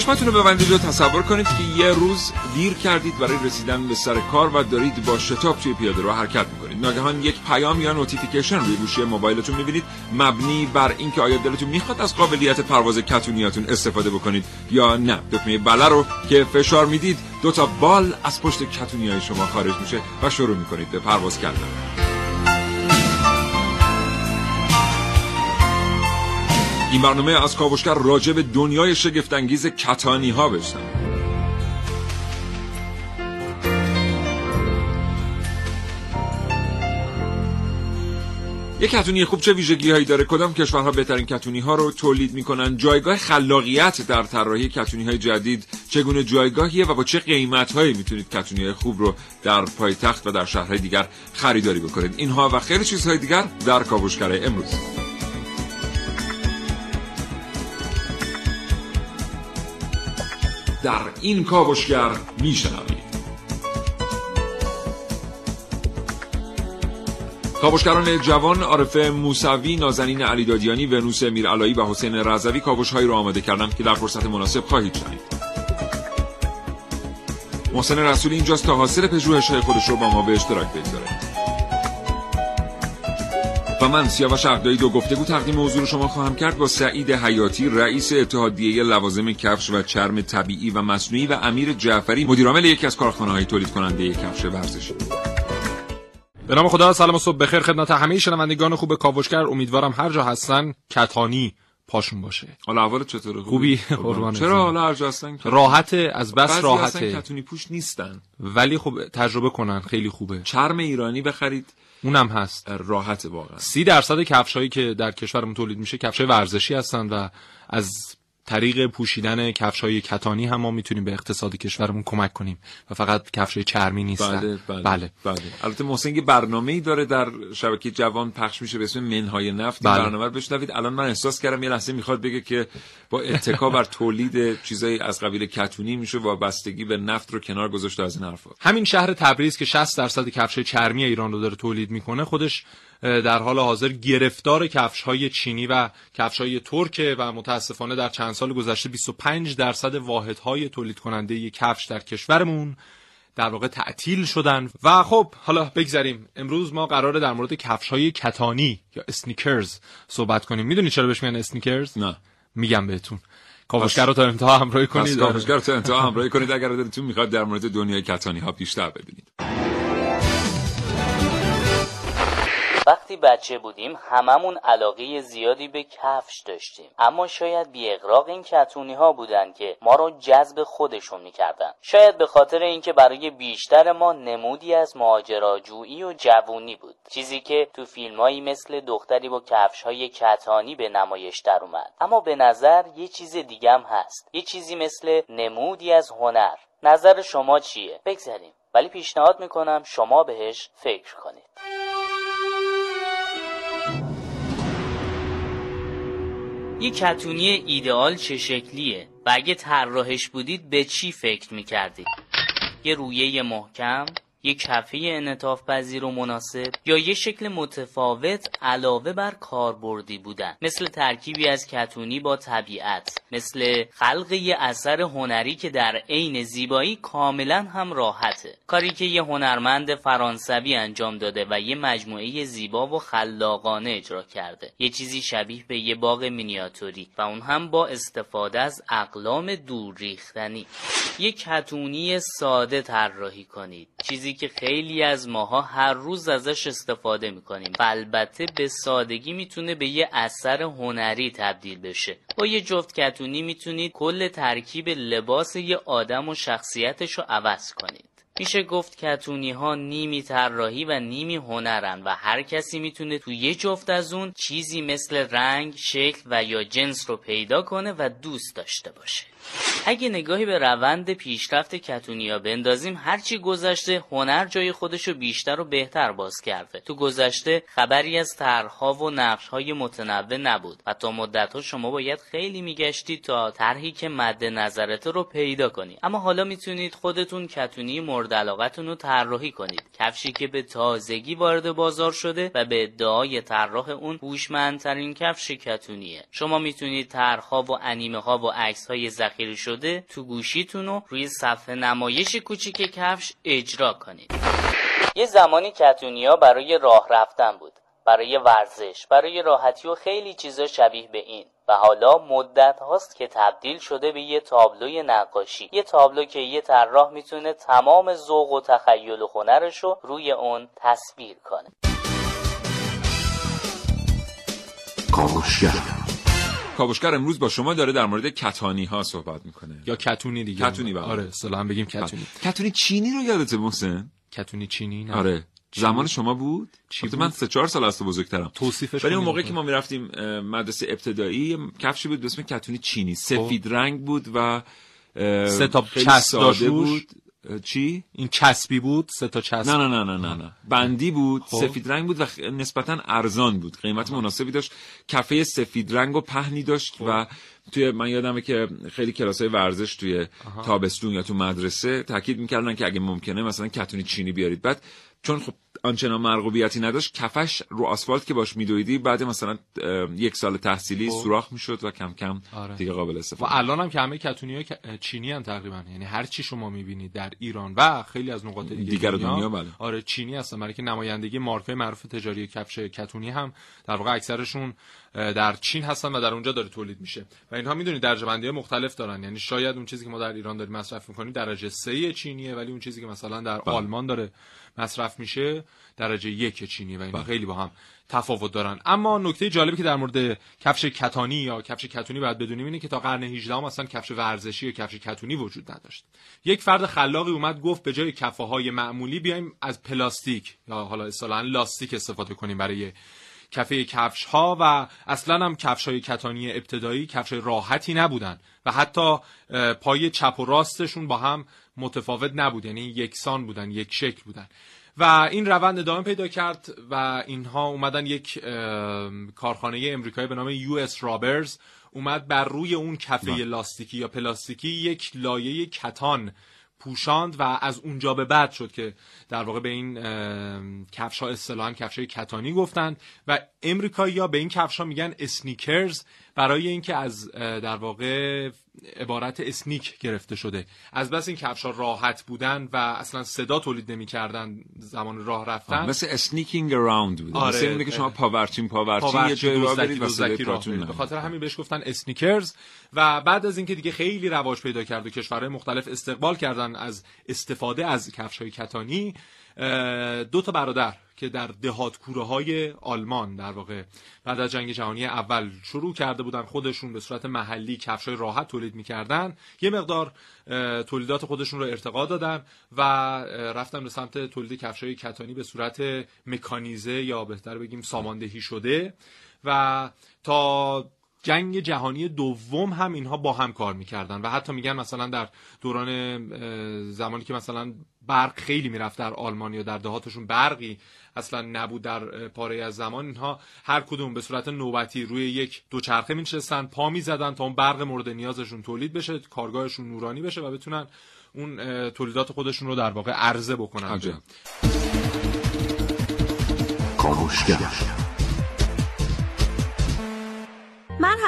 چشمتون رو ببندید و تصور کنید که یه روز دیر کردید برای رسیدن به سر کار و دارید با شتاب توی پیاده رو حرکت می‌کنید. ناگهان یک پیام یا notification روی گوشی موبایلتون می‌بینید. مبنی بر اینکه آیا دلتون می‌خواد از قابلیت پرواز کتونیاتون استفاده بکنید یا نه. دکمه بله رو که فشار می‌دید دو تا بال از پشت کتونیای شما خارج میشه و شروع می‌کنید به پرواز کردن. این برنامه از کاوشگر راجع به دنیای شگفتانگیز کتانی ها بشنم یک کتونی خوب چه ویژگی هایی داره؟ کدام کشورها بهترین کتونی ها رو تولید می‌کنن؟ جایگاه خلاقیت در طراحی کتونی های جدید چگونه جایگاهیه و با چه قیمت هایی می‌تونید کتونی های خوب رو در پایتخت و در شهرهای دیگر خریداری بکنید؟ اینها و خیلی چیزهای دیگر در کاوشگر امروز. در این کاوشگر میشنوید کاوشگران جوان عارف موسوی، نازنین علی دادیانی، ونوس میرعلایی و حسین رضوی کاوشهایی را آماده کردند که در فرصت مناسب خواهید شنید. محسن رسولی اینجاست تا حاصل پژوهش‌های خودش رو با ما به اشتراک بگذاره. و من سیاوش اقدایی دو گفتگو تقدیم حضور شما خواهم کرد با سعید حیاتی رئیس اتحادیه لوازم کفش و چرم طبیعی و مصنوعی و امیر جعفری مدیرعامل یکی از کارخانه های تولید کننده کفش ورزشی. به نام خدا سلام و صبح بخیر خدمت همه شنوندگان خوب کاوشگر. امیدوارم هر جا هستن کتانی پاشون باشه. حالا احوال چطوره خوبی؟ قربان چرا حالا هر جا هستن راحت از بس راحته. کتونی پوش نیستن. ولی خب تجربه کنن خیلی خوبه. چرم ایرانی بخرید. اونم هست. راحت واقعا. سی درصد کفشایی که در کشورمون تولید میشه کفشای ورزشی هستن و از طریق پوشیدن کفش های کتانی هم ما می‌تونیم به اقتصاد کشورمون کمک کنیم و فقط کفش چرمی نیستن بله بله, بله. بله. البته محسن یه برنامه ای داره در شبکه جوان پخش میشه به اسم منهای نفت بله. برنامه رو بشنوید الان من احساس کردم یه لحظه می‌خواد بگه که با اتکا بر تولید چیزایی از قبیل کتونی میشه وابستگی به نفت رو کنار گذاشته از این حرفا همین شهر تبریز که 60 درصد کفش چرمی ایران رو داره تولید می‌کنه خودش در حال حاضر گرفتار کفش های چینی و کفش های ترک و متاسفانه در چند سال گذشته 25 درصد واحد های تولید کننده کفش در کشورمون در واقع تعطیل شدن. و خب حالا بگذریم. امروز ما قراره در مورد کفش های کتانی یا sneakers صحبت کنیم. می‌دونی چرا بهش میگن sneakers نه. میگم بهتون. کاوشگر رو تا انتها همراهی کنید. کاوشگر رو تا انتها همراهی کنید. اگر دلتون می‌خواد در مورد دنیای کتانی ها بیشتر بدونید وقتی بچه بودیم هممون علاقه زیادی به کفش داشتیم. اما شاید بی اغراق این کتونی ها بودن که ما رو جذب خودشون می‌کردن. شاید به خاطر اینکه برای بیشتر ما نمودی از ماجراجویی و جوونی بود. چیزی که تو فیلمهایی مثل دختری با کفش های کتانی به نمایش در اومد. اما به نظر یه چیز دیگه هم هست. یه چیزی مثل نمودی از هنر. نظر شما چیه؟ بگذاریم ولی پیشنهاد می‌کنم شما بهش فکر کنید. یه کتونی ایدئال چه شکلیه؟ و اگه طراحش بودید به چی فکر می‌کردید؟ یه رویه محکم؟ یک کفه انطاف پذیر و مناسب یا یه شکل متفاوت علاوه بر کاربردی بودن. مثل ترکیبی از کتونی با طبیعت. مثل خلق یه اثر هنری که در عین زیبایی کاملا هم راحته. کاری که یه هنرمند فرانسوی انجام داده و یه مجموعه زیبا و خلاقانه اجرا کرده. یه چیزی شبیه به یه باغ مینیاتوری و اون هم با استفاده از اقلام دور ریختنی. یه کتونی ساده طراحی کنید. چیزی که خیلی از ماها هر روز ازش استفاده می‌کنیم. و البته به سادگی می‌تونه به یه اثر هنری تبدیل بشه. با یه جفت کتونی می‌تونید کل ترکیب لباس یه آدم و شخصیتش رو عوض کنید. میشه گفت کتونی ها نیمی طراحی و نیمی هنرن و هر کسی می‌تونه تو یه جفت از اون چیزی مثل رنگ، شکل و یا جنس رو پیدا کنه و دوست داشته باشه. اگه نگاهی به روند پیشرفت کتونیا بندازیم هرچی گذشته هنر جای خودشو بیشتر و بهتر باز کرده. تو گذشته خبری از طرحها و نقشهای متنوع نبود و تا مدتها شما باید خیلی میگشتید تا طرحی که مد نظرت رو پیدا کنید اما حالا می‌تونید خودتون کتونی مورد علاقتون رو طراحی کنید. کفشی که به تازگی وارد بازار شده و به ادعای طراح اون هوشمندترین کفش کتونیه شما می‌تونید طرحها و انیمه ها و عکس های ذخیره شده تو گوشیتون رو روی صفحه نمایش کوچیک کفش اجرا کنید. یه زمانی کتونیا برای راه رفتن بود. برای ورزش برای راحتی و خیلی چیزا شبیه به این. و حالا مدت هاست که تبدیل شده به یه تابلوی نقاشی. یه تابلو که یه طراح می‌تونه تمام ذوق و تخیل و هنرش رو روی اون تصویر کنه. کاوشگر. امروز با شما داره در مورد کتانی ها صحبت می‌کنه. یا کتونی دیگه. کتونی بله. آره اصلا بگیم کتونی. کتونی چینی رو یادته محسن؟ کتونی چینی نه. آره. زمان شما بود؟ چی بود؟ من سه چهار سال از تو بزرگترم. توصیفش ولی اون موقعی که ما می‌رفتیم مدرسه ابتدایی کفشی بود به اسم کتونی چینی. سفید رنگ بود و سه تا چسب ساده بود. چی؟ این چسبی بود سه تا چسب. نه نه نه نه نه نه. بندی بود خب. سفید رنگ بود و نسبتا ارزان بود. قیمت مناسبی داشت. کفه سفید رنگ و پهنی داشت خب. و توی من یادمه که خیلی کلاسای ورزش توی تابستون یا تو مدرسه تاکید می‌کردن که اگه ممکنه مثلا کتونی چینی بیارید. بعد چون خب آنچنان مرغوبیتی نداشت کفش رو آسفالت که باش میدویدی بعد مثلا یک سال تحصیلی سوراخ می‌شد و کم کم آره. دیگه قابل و استفاده الان هم که همه کتونی ها چینی هم تقریبا یعنی هر چی شما می‌بینید در ایران و خیلی از نقاط دیگه دیگر دنیا، بله. آره چینی هستن برای که نمایندگی مارکای معروف تجاری کفش کتونی هم در واقع اکثرشون در چین هستن و در اونجا داره تولید میشه و اینها می‌دونید درجه بندی های مختلف دارن یعنی شاید اون چیزی که ما در ایران داریم مصرف می‌کنیم درجه سه چینیه ولی اون چیزی که مثلا در بله. آلمان داره مصرف میشه درجه یک چینیه و. اینا خیلی با هم تفاوت دارن اما نکته جالبی که در مورد کفش کتانی یا کفش کتونی باید بدونیم اینه که تا قرن 18 هم اصلا کفش ورزشی یا کفش کتونی وجود نداشت یک فرد خلاقی اومد گفت به جای کفه های معمولی بیایم از پلاستیک یا حالا اصطلاحا لاستیک استفاده کنیم برای کفه کفش ها و اصلا هم کفش های کتانی ابتدایی کفش راحتی نبودن و حتی پای چپ و راستشون با هم متفاوت نبود یعنی یکسان بودن یک شکل بودن و این روند ادامه پیدا کرد و اینها اومدن یک کارخانه امریکایی به نام US Rubbers اومد بر روی اون کفه بله. لاستیکی یا پلاستیکی یک لایه کتان پوشاند و از اونجا به بعد شد که در واقع به این کفش ها اصطلاحا کفش های کتانی گفتند و امریکایی ها به این کفش ها میگن sneakers برای اینکه از در واقع عبارت sneak گرفته شده از بس این کفش ها راحت بودن و اصلا صدا تولید نمی‌کردن زمان راه رفتن مثل sneaking around بود آره. مثل اینه که شما پاورچین پاورچین یه جای دزدکی برید و صدای پاتون. به. خاطر همین بهش گفتن sneakers و بعد از اینکه دیگه خیلی رواج پیدا کرد و کشورهای مختلف استقبال کردن از استفاده از کفش های کتانی دو تا برادر که در دهات کوره های آلمان در واقع بعد از جنگ جهانی اول شروع کرده بودن خودشون به صورت محلی کفش های راحت تولید می‌کردن. یه مقدار تولیدات خودشون رو ارتقا دادن و رفتن به سمت تولید کفش های کتانی به صورت مکانیزه یا بهتر بگیم ساماندهی شده و تا جنگ جهانی دوم هم اینها با هم کار می‌کردن و حتی میگن مثلا در دوران زمانی که مثلا برق خیلی می‌رفت در آلمان یا در دهاتشون برقی اصلا نبود در پاره از زمان. اینها هر کدوم به صورت نوبتی روی یک دوچرخه مینشستن پا می‌زدن تا اون برق مورد نیازشون تولید بشه کارگاهشون نورانی بشه و بتونن اون تولیدات خودشون رو در واقع عرضه بکنن.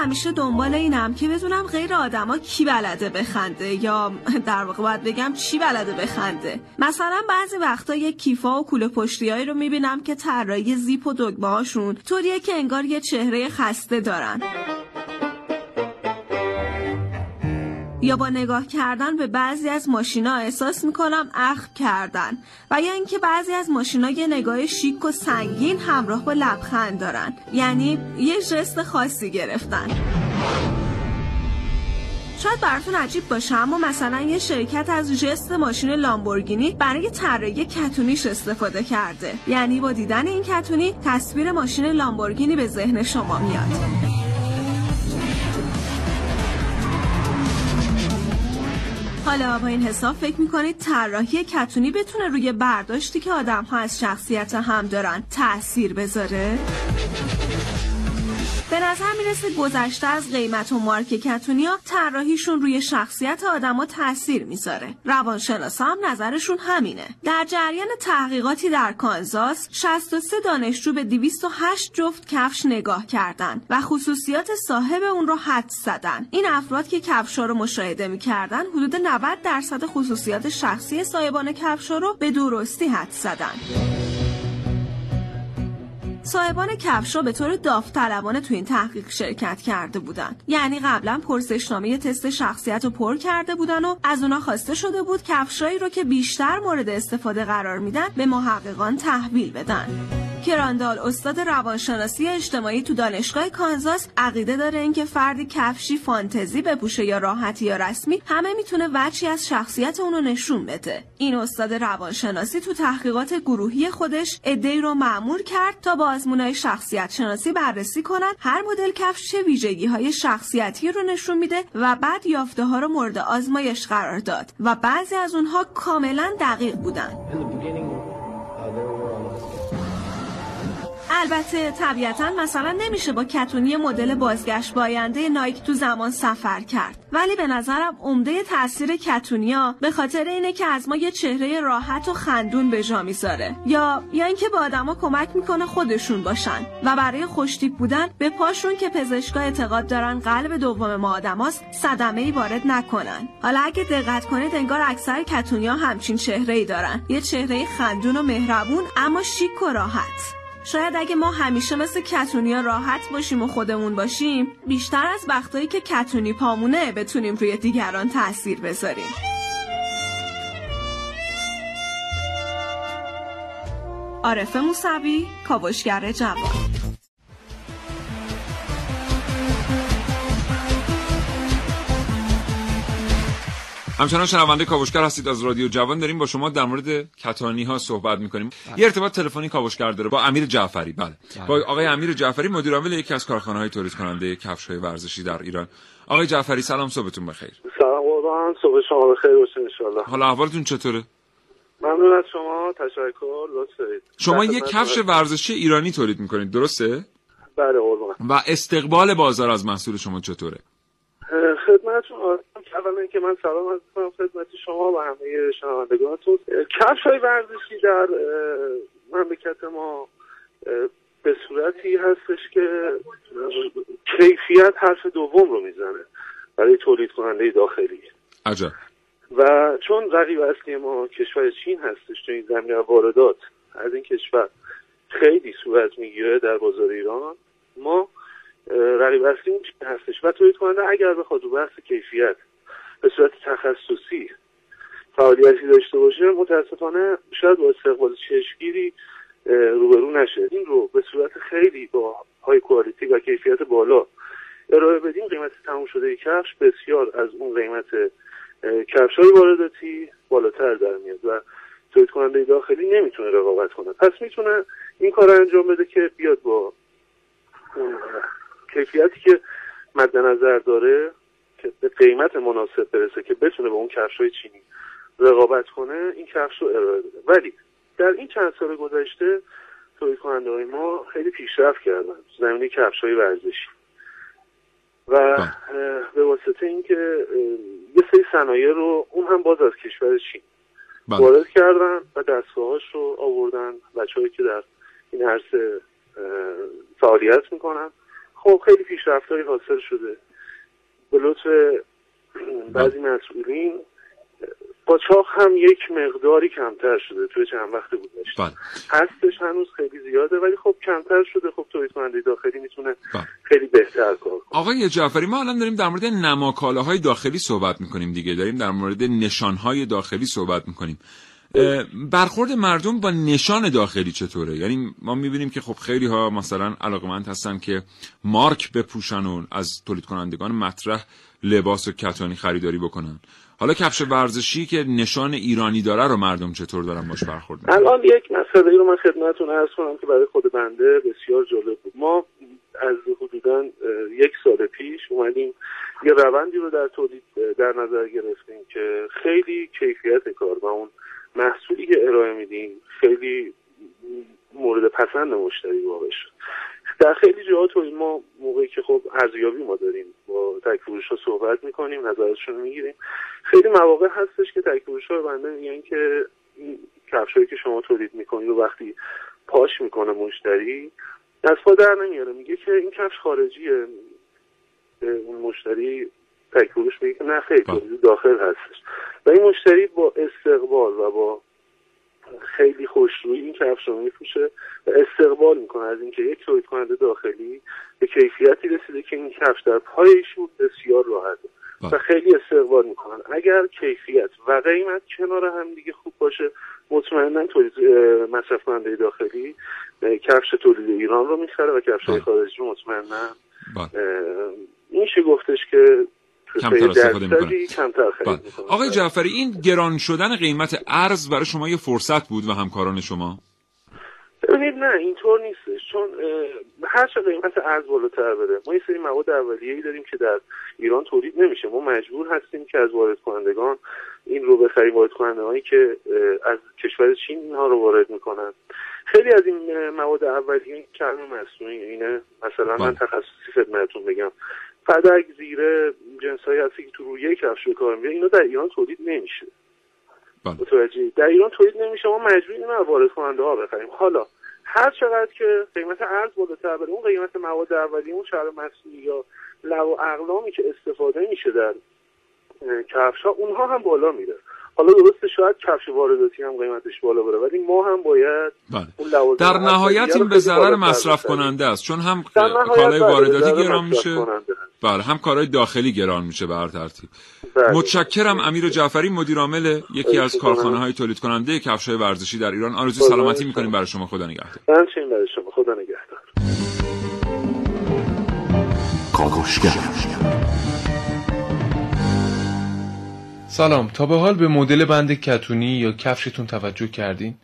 همیشه دنبال اینم که بدونم غیر آدما کی بلده بخنده یا در واقع باید بگم چی بلده بخنده. مثلا بعضی وقتا یه کیفا و کوله پشتیایی رو می‌بینم که طراحی زیپ و دگمه هاشون طوریه که انگار یه چهره خسته دارن. یا با نگاه کردن به بعضی از ماشینا احساس می‌کنم اخم کردن. و یا اینکه بعضی از ماشینا یه نگاه شیک و سنگین همراه با لبخند دارن. یعنی یه جست خاصی گرفتن. شاید براتون عجیب باشه اما مثلا یه شرکت از جست ماشین لامبورگینی برای طراحی کتونیش استفاده کرده. یعنی با دیدن این کتونی تصویر ماشین لامبورگینی به ذهن شما میاد. حالا با این حساب فکر می‌کنید طراحی کتونی بتونه روی برداشتی که آدم ها از شخصیت هم دارن تأثیر بذاره؟ به نظر می‌رسه گذشته از قیمت و مارک کتونیا طراحیشون روی شخصیت آدما تاثیر می‌ذاره. روانشناسا هم نظرشون همینه. در جریان تحقیقاتی در کانزاس 63 دانشجو به 208 جفت کفش نگاه کردند و خصوصیات صاحب اون رو حد زدن. این افراد که کفشا رو مشاهده می‌کردن حدود 90 درصد خصوصیات شخصی صاحبان کفشا رو به درستی حد زدن. صاحبان کفشا به طور داوطلبانه تو این تحقیق شرکت کرده بودن یعنی قبلا پرسشنامه تست شخصیت رو پر کرده بودن و از اونا خواسته شده بود کفشایی رو که بیشتر مورد استفاده قرار میدن به محققان تحویل بدن. کراندال استاد روانشناسی اجتماعی تو دانشگاه کانزاس عقیده داره اینکه فردی کفشی فانتزی بپوشه یا راحتی یا رسمی همه می‌تونه وچی از شخصیت اونو نشون بده. این استاد روانشناسی تو تحقیقات گروهی خودش ادهی رو معمور کرد تا با آزمونای شخصیت شناسی بررسی کنند هر مدل کفش چه ویژگی های شخصیتی رو نشون میده و بعد یافته ها رو مورد آزمایش قرار داد و بعضی از اونها کاملا دقیق بودن. البته طبیعتا مثلا نمیشه با کتونی مدل بازگشت باینده نایک تو زمان سفر کرد. ولی به نظرم عمده تاثیر کتونیا به خاطر اینه که از ما یه چهره راحت و خندون به جا می‌ذاره. یا یا اینکه به آدما کمک می‌کنه خودشون باشن. و برای خوشتیپ بودن به پاشون که پزشکا اعتقاد دارن قلب دوم ما آدماست صدمه ای وارد نکنن. حالا اگه دقت کنید انگار اکثر کتونیا همچین چهره ای دارن. یه چهره خندون و مهربون اما شیک و راحت. شاید اگه ما همیشه مثل کتونیا راحت باشیم و خودمون باشیم بیشتر از وقتایی که کتونی پامونه بتونیم روی دیگران تاثیر بذاریم. عارف موسوی کاوشگر جوان. همچنان شنونده کاوشگر هستید از رادیو جوان. داریم با شما در مورد کتانی ها صحبت می‌کنیم. یه ارتباط تلفنی کاوشگر داره با امیر جعفری. بله, بله. با آقای امیر جعفری مدیر عامل یکی از کارخانه های تولید کننده کفش های ورزشی در ایران. آقای جعفری سلام صبحتون بخیر. سلام قربان. صبح شما بخیر باشه ان حالا احوالتون چطوره؟ ممنون از شما. تشکر. لطف شما یک کفش ورزشی ایرانی تولید می‌کنید درسته؟ بله قربان. و استقبال بازار از محصول شما چطوره؟ خدمتتون اولا که من سلام از کنم خدمت شما و همه شنوندگانتون. کفش های ورزشی در مملکت ما به صورتی هستش که کیفیت حرف دوم رو می‌زنه برای تولید کننده داخلی. عجب. و چون رقیب اصلی ما کشور چین هستش تو این زمینه واردات از این کشور خیلی صورت می‌گیره در بازار ایران ما رقیب اصلی چین هستش. و تولید کننده اگر بخواد رو بحث کیفیت به صورت تخصصی فعالیتی داشته باشه متاسفانه شاید با استقبال چشمگیری روبرو نشه. این رو به صورت خیلی با های کوالیتی و کیفیت بالا ارائه بدیم. قیمت تموم شده کفش بسیار از اون قیمت کفش های وارداتی بالاتر در میاد و تولید کننده داخلی نمی‌تونه رقابت کنه. پس می‌تونه این کار انجام بده که بیاد با کیفیتی که مد نظر داره که به قیمت مناسب برسه که بتونه به اون کفش های چینی رقابت کنه این کفش رو ارائه بده. ولی در این چند سال گذشته تولید کننده های ما خیلی پیشرفت کردن. زمینه کفش های ورزشی. و بله. به واسطه اینکه یه سری صنایع رو اون هم باز از کشور چین بله. وارد کردن و دستگاهاش رو آوردن. بچه‌هایی که در این عرصه فعالیت می‌کنن. خب خیلی پیشرفتهایی حاصل شده. به لطف بعضی مسئولین قاچاق هم یک مقداری کمتر شده توی چند وقت بودش بله. هستش هنوز خیلی زیاده ولی خب کمتر شده. خب تولید کننده داخلی می‌تونه بله. خیلی بهتر کار کنه. آقای جعفری ما الان داریم در مورد نماکالاهای داخلی صحبت می‌کنیم دیگه. داریم در مورد نشانهای داخلی صحبت می‌کنیم. برخورد مردم با نشان داخلی چطوره؟ یعنی ما می‌بینیم که خب خیلی ها مثلا علاقمند هستن که مارک بپوشن و از تولید کنندگان مطرح لباس و کتانی خریداری بکنن. حالا کفش ورزشی که نشان ایرانی داره رو مردم چطور دارن باش برخورد الان یک مسئله رو من خدمتتون عرض کنم که برای خود بنده بسیار جالب بود. ما از حدودا یک سال پیش اومدیم یه روندی رو در تولید در نظر گرفتیم که خیلی کیفیت کار و اون محصولی که ارائه میدیم خیلی مورد پسند مشتری واقع شد در خیلی جاها این ما موقعی که خب ارزیابی ما داریم با تکفروش ها صحبت می‌کنیم نظرشون می‌گیریم. خیلی مواقع هستش که تکفروش ها بنده میگن که کفشایی که شما تولید می‌کنید و وقتی پاش می‌کنه مشتری از در نمیاره. میگه که این کفش خارجیه. اون مشتری تکفروش میگه که نه خیلی بله. داخل هستش و این مشتری با استقبال و با خیلی خوشرویی این کفش رو میپوشه و استقبال می‌کنه از اینکه یک تولید کننده داخلی به کیفیتی رسیده که این کفش در پای ایشون بسیار راحته و بله. خیلی استقبال می‌کنن اگر کیفیت و قیمت کنار هم دیگه خوب باشه مطمئنا تولید مصرف کننده داخلی کفش تولید ایران رو می‌خره و کفش بله. خارجی مطمئنا. میشه گفتش که کمتر استفاده می‌کنه. بله. آقای جعفری این گران شدن قیمت ارز برای شما یه فرصت بود و همکاران شما؟ ببینید نه اینطور نیستش. چون هر چه قیمت ارز بالاتر بره ما یه سری مواد اولیه‌ای داریم که در ایران تولید نمیشه. ما مجبور هستیم که از وارد کنندگان این رو بخریم. وارد کننده هایی که از کشور چین اینها رو وارد می‌کنن. خیلی از این مواد اولیه چرم مصنوعی اینه مثلا من بله. تخصصی خدمتتون بگم. فدک زیره جنس های هستی که تو روی کفش کار میگه اینا در ایران تولید نمیشه. بله. متوجه در ایران تولید نمیشه ما مجبوریم اینو وارد کننده ها بخریم. حالا هر چقدر که قیمت ارز بالاتر بره اون قیمت مواد اولیه اون شهر مصنوعی یا لو و اقلامی که استفاده میشه در کفش ها اونها هم بالا میره. حالا درسته شاید کفش وارداتی هم قیمتش بالا بره ولی ما هم باید بله. در نهایت این به ضرر مصرف کننده است چون هم کالای وارداتی گران میشه. بله هم کارهای داخلی گران میشه به هر ترتیب. بله. متشکرم امیر جعفری مدیر عامل یکی از کارخانه های تولید کننده کفش های ورزشی در ایران. آرزوی سلامتی می‌کنیم برای شما. خدا نگهدار. برای شما. خدا نگهدار. سلام تا به حال به مدل بند کتونی یا کفشتون توجه کردین؟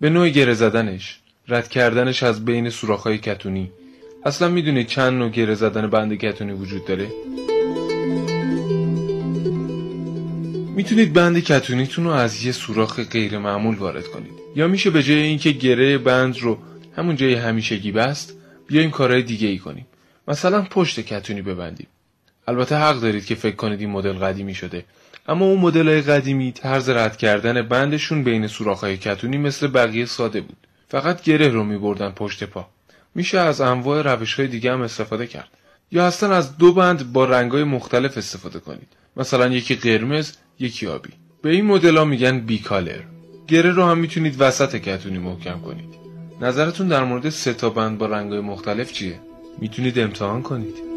به نوع گره زدنش رد کردنش از بین سوراخ‌های کتونی. اصلا می‌دونید چند نوع گره زدن بند کتونی وجود داره؟ می‌تونید بند کتونیتون رو از یه سوراخ غیر معمول وارد کنید. یا میشه به جای اینکه گره بند رو همون جای همیشگی بست بیایم کارهای دیگه ای کنیم. مثلا پشت کتونی ببندیم. البته حق دارید که فکر کنید این مدل قدیمی شده. اما اون مدل های قدیمی طرز رد کردن بندشون بین های کتونی مثل بقیه ساده بود. فقط گره رو می بردن پشت پا. میشه از انواع روش های دیگه هم استفاده کرد. یا اصلا از دو بند با رنگ های مختلف استفاده کنید. مثلا یکی قرمز یکی آبی. به این مدل ها میگن بیکالر. گره رو هم می‌تونید وسط کتونی محکم کنید. نظرتون در مورد سه تا بند با رنگ های مختلف چیه؟ می‌تونید امتحان کنید.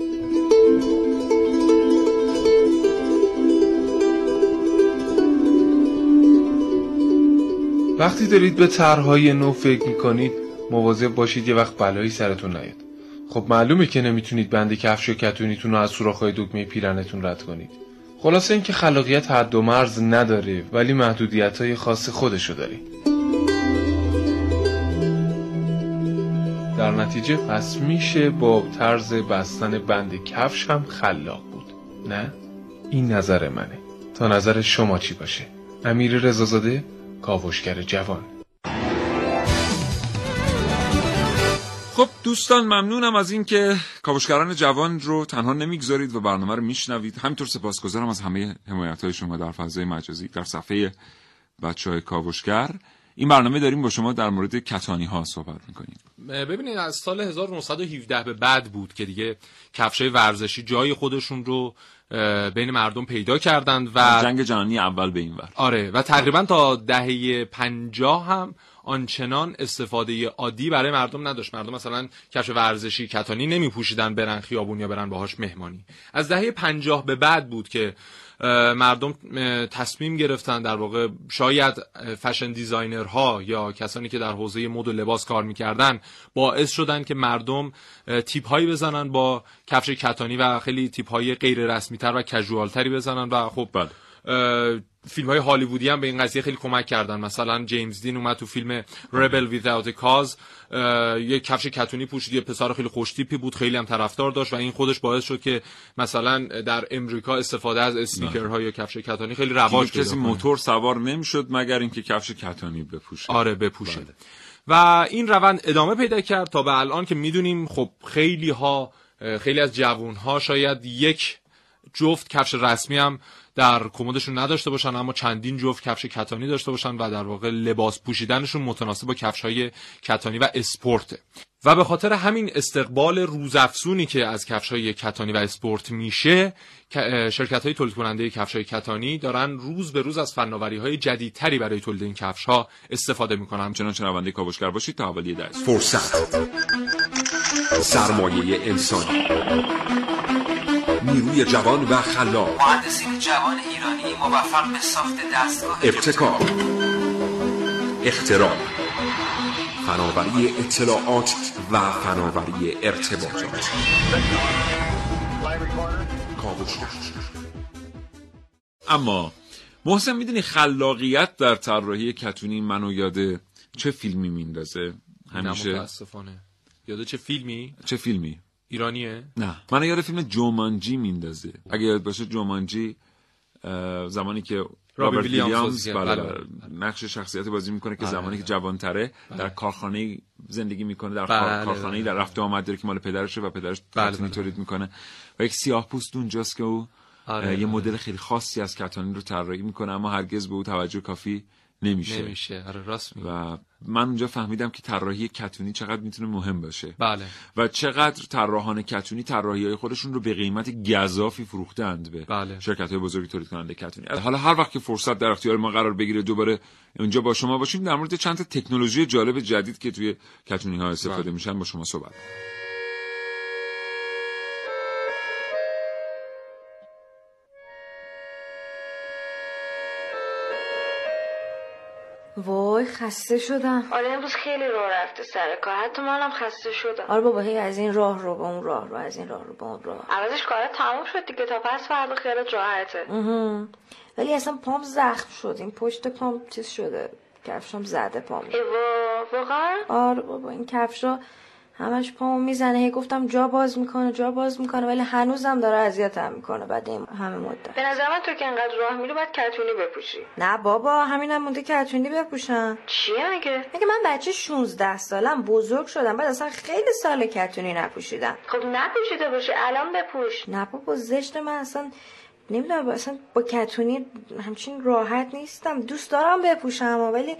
وقتی دارید به طرحهای نو فکر می‌کنید مواظب باشید یه وقت بلایی سرتون نیاد. خب معلومه که نمی‌تونید بند کفش و کتونیتون رو از سوراخ‌های دکمه پیرنتون رد کنید. خلاصه اینکه خلاقیت حد و مرز نداره ولی محدودیت های خاص خودشو داره در نتیجه پس میشه با طرز بستن بند کفش هم خلاق بود. نه؟ این نظر منه. تا نظر شما چی باشه؟ امیر رزازاده کاوشگر جوان. خب دوستان ممنونم از اینکه کاوشگران جوان رو تنها نمی‌گذارید و برنامه رو میشنوید. همینطور سپاسگزارم از همه حمایت های شما در فضای مجازی در صفحه بچه های کاوشگر. این برنامه داریم با شما در مورد کتانی ها صحبت می‌کنیم. ببینید از سال 1917 به بعد بود که دیگه کفشای ورزشی جای خودشون رو بین مردم پیدا کردند و جنگ جهانی اول به این ور. آره و تقریبا تا دهه پنجاه هم آنچنان استفاده عادی برای مردم نداشت. مردم مثلا کفش ورزشی کتانی نمی پوشیدن برن خیابون یا برن باهاش مهمانی. از دهه پنجاه به بعد بود که مردم تصمیم گرفتن در واقع شاید فشن دیزاینرها یا کسانی که در حوزه مد و لباس کار می‌کردن باعث شدن که مردم تیپ هایی بزنن با کفش کتانی و خیلی تیپ های غیر رسمی تر و کژوال تری بزنن و خب بله. فیلم های هالیوودی هم به این قضیه خیلی کمک کردن. مثلا جیمز دین اومد تو فیلم ریبل ویزاوت کاز یه کفش کتونی پوشید یه پسر خیلی خوشتیپی بود خیلی هم طرفدار داشت و این خودش باعث شد که مثلا در امریکا استفاده از اسنیکرها یا کفش کتانی خیلی رواج پیدا کسی موتور سوار نمی‌شد مگر اینکه کفش کتانی بپوشه. آره بپوشه. بله. و این روند ادامه پیدا کرد تا به الان که می‌دونیم خب خیلی ها خیلی از جوون ها شاید یک جفت کفش رسمی هم در کمدشون نداشته باشن اما چندین جفت کفش کتانی داشته باشن و در واقع لباس پوشیدنشون متناسب با کفش های کتانی و اسپورت. و به خاطر همین استقبال روزافزونی که از کفش های کتانی و اسپورت میشه شرکت های تولید کننده کفش های کتانی دارن روز به روز از فناوری های جدیدتری برای تولید این کفش ها استفاده می‌کنن. همچنان چنونده کاوشگر باشید تا حوالی درس فرصت. سرمایه انسانی. نیروی جوان و خلاق. مهندسین جوان ایرانی موفق به ساخت دستگاه ابتکار. اختراع فناوری اطلاعات و فناوری ارتباطات. اما محسن می‌دونی خلاقیت در طراحی کتونی منو یاده چه فیلمی میندازه همیشه متاسفانه. یاده چه فیلمی؟ چه فیلمی؟ ایرانیه؟ نه. من یاد فیلم جومانجی میندازه. اگه یاد باشه جومانجی زمانی که رابرت ویلیامز بله، بله. نقش شخصیت بازی می‌کنه که بله، زمانی که جوانتره در کارخانه زندگی می‌کنه در کارخانه در رفته آمد داره که مال پدرشه و پدرش کتانی تولید می‌کنه. و یک سیاه پوست اونجاست که او آره، یه مدل خیلی خاصی از کتانی رو طراحی می‌کنه اما هرگز به او توجه کافی نمیشه. نمیشه. آره راست و من اونجا فهمیدم که طراحی کتونی چقدر می‌تونه مهم باشه. بله. و چقدر طراحان کتونی طراحی های خودشون رو به قیمت گزافی فروختند به بله. شرکت های بزرگی تولید کننده کتونی. حالا هر وقت که فرصت در اختیار ما قرار بگیره دوباره اونجا با شما باشیم. در مورد چند تا تکنولوژی جالب جدید که توی کتونی ها استفاده بله. میشن با شما صحبت وای خسته شدم. آره امروز خیلی راه رفته سر کار. حتی منم خسته شدم. آره بابا هی از این راه رو به اون راه رو از این راه رو به اون راه. عوضش کارت تموم شد دیگه. تا پس فردا خیالت راحته. ولی اصلا پام زخم شد. این پشت پام چیز شده. کفشم زده پام ایوا واقعا؟ آره بابا این کفشا همش پامو می‌زنه هی گفتم جا باز می‌کنه جا باز می‌کنه ولی هنوزم داره اذیتم می‌کنه بعد این همه مدت. به نظر من تو که انقدر راه میری باید کتونی بپوشی. نه بابا همینم مونده کتونی بپوشم. چیه مگه؟ مگه من بچه 16 سالم بزرگ شدم بعد اصلا خیلی سال کتونی نپوشیدم. خب نپوشیده باشی الان بپوش. نه بابا زشت من اصلا نمی‌دونم اصلا با کتونی همچین راحت نیستم. دوست دارم بپوشم ولی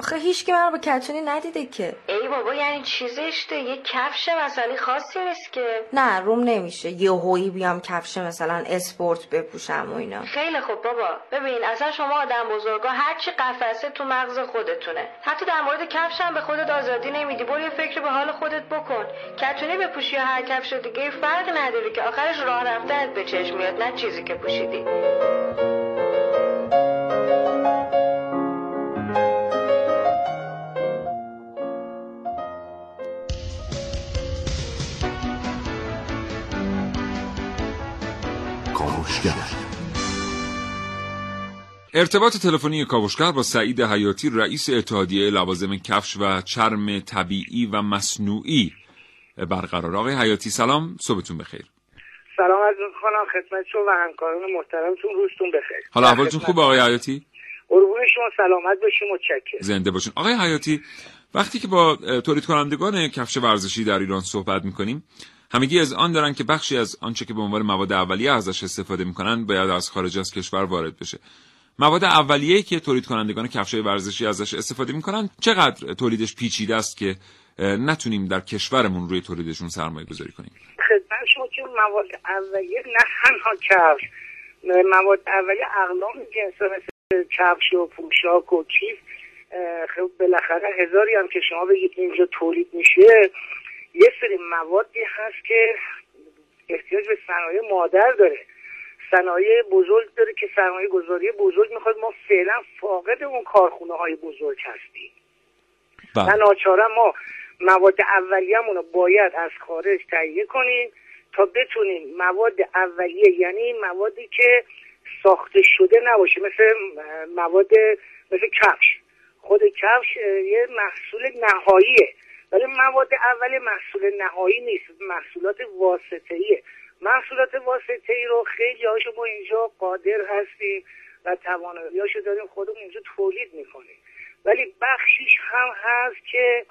آخه هیچ که من رو با کتونی ندیده که. ای بابا یعنی چیزشته یه کفش مثلا خاصی نیست که. نه روم نمیشه. یه هویی بیام کفش مثلا اسپورت بپوشم و اینا. خیلی خوب بابا. ببین اصلا شما آدم بزرگا هرچی قفسه تو مغز خودتونه. حتی در مورد کفش هم به خودت آزادی نمیدی. برو یه فکر به حال خودت بکن. کتونی بپوشی یا هر کفش دیگه فرق نداره که آخرش راه رفتنت به چشم میاد نه چیزی که پوشیدی. ارتباط تلفنی کاوشگر با سعید حیاتی رئیس اتحادیه لوازم کفش و چرم طبیعی و مصنوعی برقرار. آقای حیاتی سلام صبحتون بخیر. سلام از می‌کنم خدمت شما و همکاران محترمتون روزتون بخیر. حالا احوالتون خوب آقای حیاتی؟ قربون شما سلامت باشیم متشکرم زنده باشین. آقای حیاتی وقتی که با تولید کنندگان کفش ورزشی در ایران صحبت می‌کنیم همگی از آن دارن که بخشی از آنچه که به عنوان مواد اولیه ازش استفاده می‌کنن باید از خارج از کشور وارد بشه. مواد اولیه‌ای که تولید کنندگان کفشای ورزشی ازش استفاده می‌کنن چقدر تولیدش پیچیده است که نتونیم در کشورمون روی تولیدشون سرمایه گذاری کنیم؟ خدمت شما که مواد اولیه نه تنها کفش مواد اولیه اقلام جنس مثل کفش و پوشاک و کیف خب بالاخره هزاری هم که شما بگید اینجا تولید میشه یه سری موادی هست که احتیاج به صنایع مادر داره. صنایع بزرگ داره که سرمایه گذاری بزرگ می‌خواد. ما فعلا فاقد اون کارخونه های بزرگ هستیم. و بله. ناچارا ما مواد اولیه‌مون رو باید از خارج تهیه کنیم تا بتونیم مواد اولیه یعنی موادی که ساخته شده نباشه مثل مواد مثل کفش. خود کفش یه محصول نهاییه. ولی مواد اول محصول نهایی نیست محصولات واسطه‌ایه. محصولات واسطه‌ای رو خیلی هاشو ما اینجا قادر هستیم و تواناییاشو داریم خودمون اینجا تولید می‌کنیم. ولی بخشیش هم هست که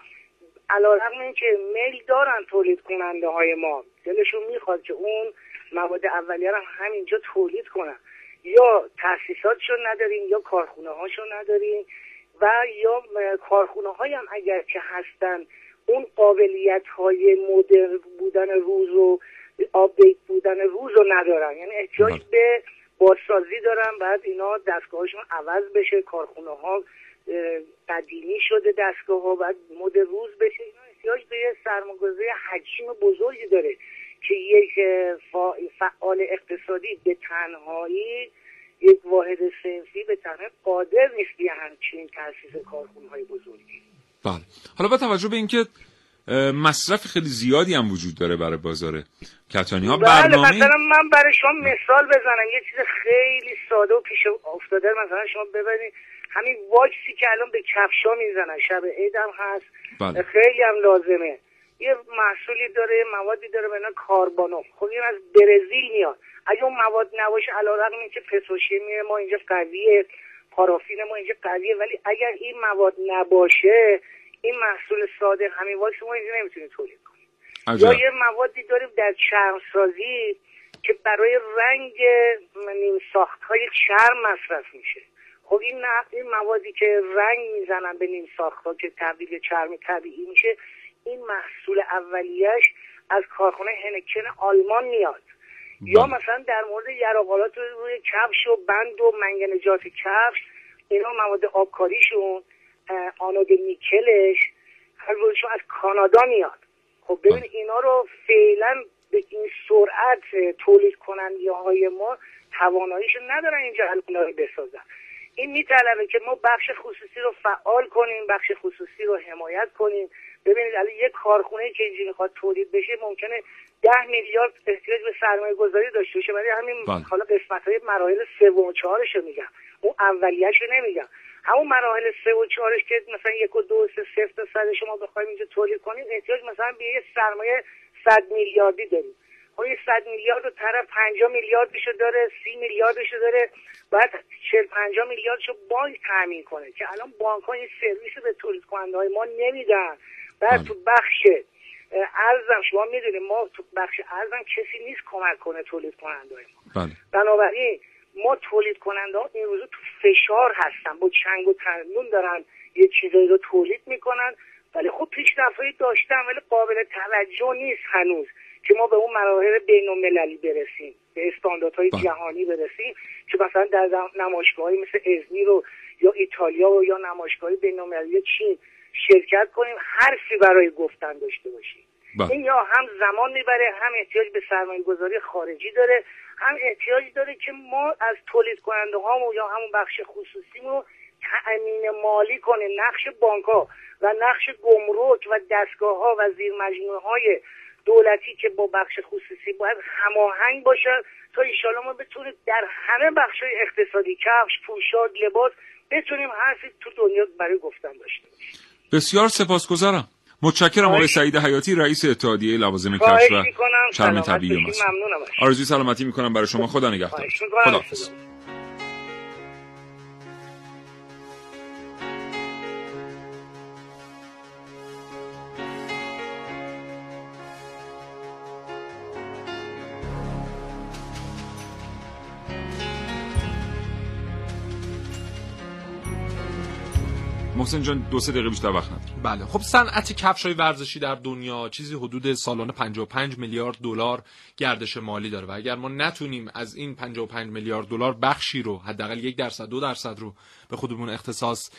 علا رقم که میل دارن تولید کننده های ما. دلشون می‌خواد که اون مواد اولیه رو همینجا تولید کنن. یا تاسیساتشو نداریم یا کارخونه هاشو نداریم و یا کارخونه های هم اگر که هستن اون قابلیت های مدرن بودن روز و آپدیت بودن روز رو ندارن. یعنی احتیاج بله. به بازسازی دارن. بعد اینا دستگاهشون عوض بشه. کارخونه ها قدیمی شده دستگاه ها بعد مد روز بشه. اینا احتیاج به یه سرمایه‌گذاری حجم بزرگی داره که یک فعال اقتصادی به تنهایی یک واحد سنفی به تنهایی قادر نیست به همچین تاسیس کارخونه های بزرگی. بله. حالا با توجه به اینکه مصرف خیلی زیادی هم وجود داره برای بازار کتانی ها بله برنامه مثلا من برای شما مثال بزنم. یه چیز خیلی ساده و پیش افتاده مثلا شما ببینید. همین واکسی که الان به کفشا می‌زنن. شب عید هم هست. بله. خیلی هم لازمه. یه محصولی داره موادی داره به نام کاربانو. خب این از برزیل میاد. اگه اون مواد نباشه علیرغم اینکه پتروشیمی ما اینجا قویه. پارافین ما اینجا قویه ولی اگر این مواد نباشه این محصول ساده همین واکس ما اینجا نمی‌تونیم تولید کنیم یا. یه موادی داریم در چرمسازی که برای رنگ نیم ساخت های چرم مصرف میشه خب این, این موادی که رنگ می‌زنن به نیم ساخت ها که تبدیل چرم طبیعی میشه این محصول اولیش از کارخانه هنکن آلمان میاد یا بله. مثلا در مورد یراقالات روی کفش و بند و منگنجات کفش اینا مواد آبکاریشون آنود نیکلش هر از کانادا میاد. خب ببین. اینا رو فعلا به این سرعت تولید کننده های ما تواناییشو ندارن اینجا الان بسازن. این میطلبه که ما بخش خصوصی رو فعال کنیم بخش خصوصی رو حمایت کنیم. ببینید الان یک کارخونه که اینجا می‌خواد تولید بشه ممکنه ده میلیارد احتیاج به سرمایه گذاری داشته باشه. ولی همین بله. حالا قسمت های مراحل سوم و چهارش رو میگم. اون اولیش رو نمیگم. همون مراحل سه و چهارش که مثلا یک و دو و سه صفر تا صد شما بخوایم اینجا تولید کنیم احتیاج مثلا به یه سرمایه صد میلیاردی داریم. خب یه صد میلیارد رو طرف پنجاه میلیاردشو داره سی میلیاردشو داره باید چل پنجاه میلیاردشو بانک تامین کنه که الان بانک ها این سرویس رو به تولید کننده های ما نمیدن. بعد. تو بخش ارزم شما می‌دونید ما تو بخش ارزم کسی نیست کمک کنه تولید کننده های ما. بله. بنابراین ما تولید کننده ها این روزا تو فشار هستن با چنگ و تنون دارن یه چیزایی رو تولید می‌کنن ولی خب پیشرفتهایی داشتن ولی قابل توجه نیست هنوز که ما به اون مراحل بین المللی برسیم به استانداردهای بله. جهانی برسیم که مثلا در نمایشگاهی مثل ازمیر رو یا ایتالیا و یا نمایشگاهی بین المللی چین شرکت کنیم حرفی برای گفتن داشته باشیم بله. این یا هم زمان می‌بره هم احتیاج به سرمایه گذاری خارجی داره هم احتیاج داره که ما از تولید کننده هامون یا همون بخش خصوصی رو تأمین مالی کنه. نقش بانک ها و نقش گمرک و دستگاه ها و زیر های دولتی که با بخش خصوصی باید هماهنگ باشن تا ایشالا ما بتونیم در همه بخش های اقتصادی کفش پوشاک لباس بتونیم حرفی تو دنیا برای گفتن داشته باشیم. بسیار سپاسگزارم. متشکرم آقای سعید حیاتی رئیس اتحادیه لوازم کفش و چرم طبیعی. ممنونم. آرزوی سلامتی می‌کنم برای شما. خدا نگهدار. خواهش محسن جان دو سه دقیقه بیشتر وقت نداریم بله. خب صنعت کفش های ورزشی در دنیا چیزی حدود سالانه 55 میلیارد دلار گردش مالی داره و اگر ما نتونیم از این 55 میلیارد دلار بخشی رو حداقل یک درصد دو درصد رو به خودمون اختصاص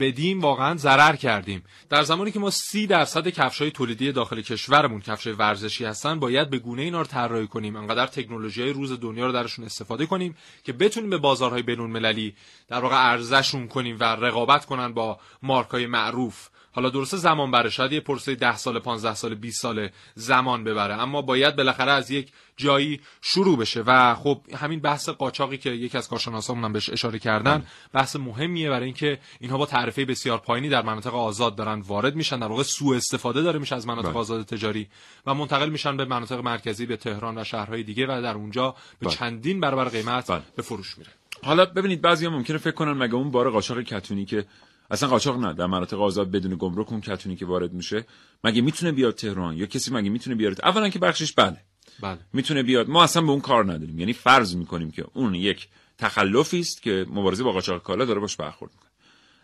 بدیم واقعا ضرر کردیم. در زمانی که ما سی درصد کفش های تولیدی داخل کشورمون کفش ورزشی هستن باید به گونه اینا رو طراحی کنیم. انقدر تکنولوژی های روز دنیا رو درشون استفاده کنیم که بتونیم به بازارهای بین المللی در واقع ارزششون کنیم و رقابت کنن با مارک های معروف. حالا درسته زمان بره شاید یه پرسه 10 سال 15 سال 20 سال زمان ببره اما باید بالاخره از یک جایی شروع بشه و خب همین بحث قاچاقی که یکی از کارشناسامون هم بهش اشاره کردن بحث مهمیه برای اینکه اینها با تعرفه بسیار پایینی در مناطق آزاد دارن وارد میشن در واقع سوء استفاده داره میشه از مناطق بله. آزاد تجاری و منتقل میشن به مناطق مرکزی به تهران و شهرهای دیگه و در اونجا به بله. چندین برابر قیمت بله. به فروش میره حالا ببینید بعضی ممکنه فکر کنن مگه اون بار قاچاق کتونی که اصلا قاچاق نه در مناطق آزاد بدون گمرک اون کتونی که وارد میشه مگه می‌تونه بیاد تهران؟ یا کسی مگه می‌تونه بیاد اولا که بخشش بله. بله. می‌تونه بیاد. ما اصلا به اون کار نداریم. یعنی فرض می‌کنیم که اون یک تخلفی است که مبارزه با قاچاق کالا داره باش برخورد می‌کنه.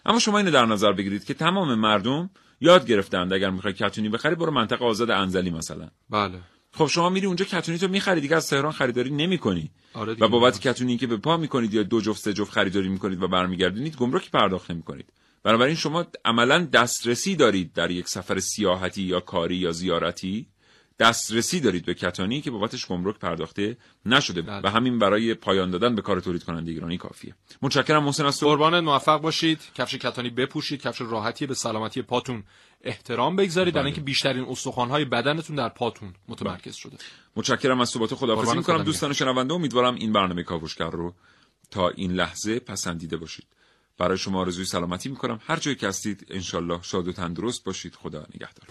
اما شما اینو در نظر بگیرید که تمام مردم یاد گرفتند اگر می‌خوای کتونی بخری برو منطقه آزاد انزلی مثلا. بله. خب شما میری اونجا کتونی تو می‌خری دیگه از تهران خریداری نمی‌کنی. آره. و بابت کتونی که به پا می‌کنید یا دو جفت سه جفت خریداری می‌کنید و برمیگردونید گمرکی پرداخت نمی‌کنید. بنابراین شما عملا دسترسی دارید در یک سفر سیاحتی یا کاری یا زیارتی. دسترسی دارید به کتانی که بابتش گمرک پرداخته نشده. بله. و همین برای پایان دادن به کار تولید کننده ایرانی کافیه. متشکرم محسن از تو قربانت موفق باشید. کفش کتانی بپوشید. کفش راحتی به سلامتی پاتون احترام بگذارید. در بله. اینکه بیشترین استخوان‌های بدنتون در پاتون متمرکز شده. متشکرم از صحبت خداحافظی قربان می‌کنم. دوستان شنونده امیدوارم این برنامه کاوشگر رو تا این لحظه پسندیده باشید. برای شما آرزوی سلامتی می‌کنم. هر جایی که هستید انشالله شاد و تندرست باشید. خدا نگهدار.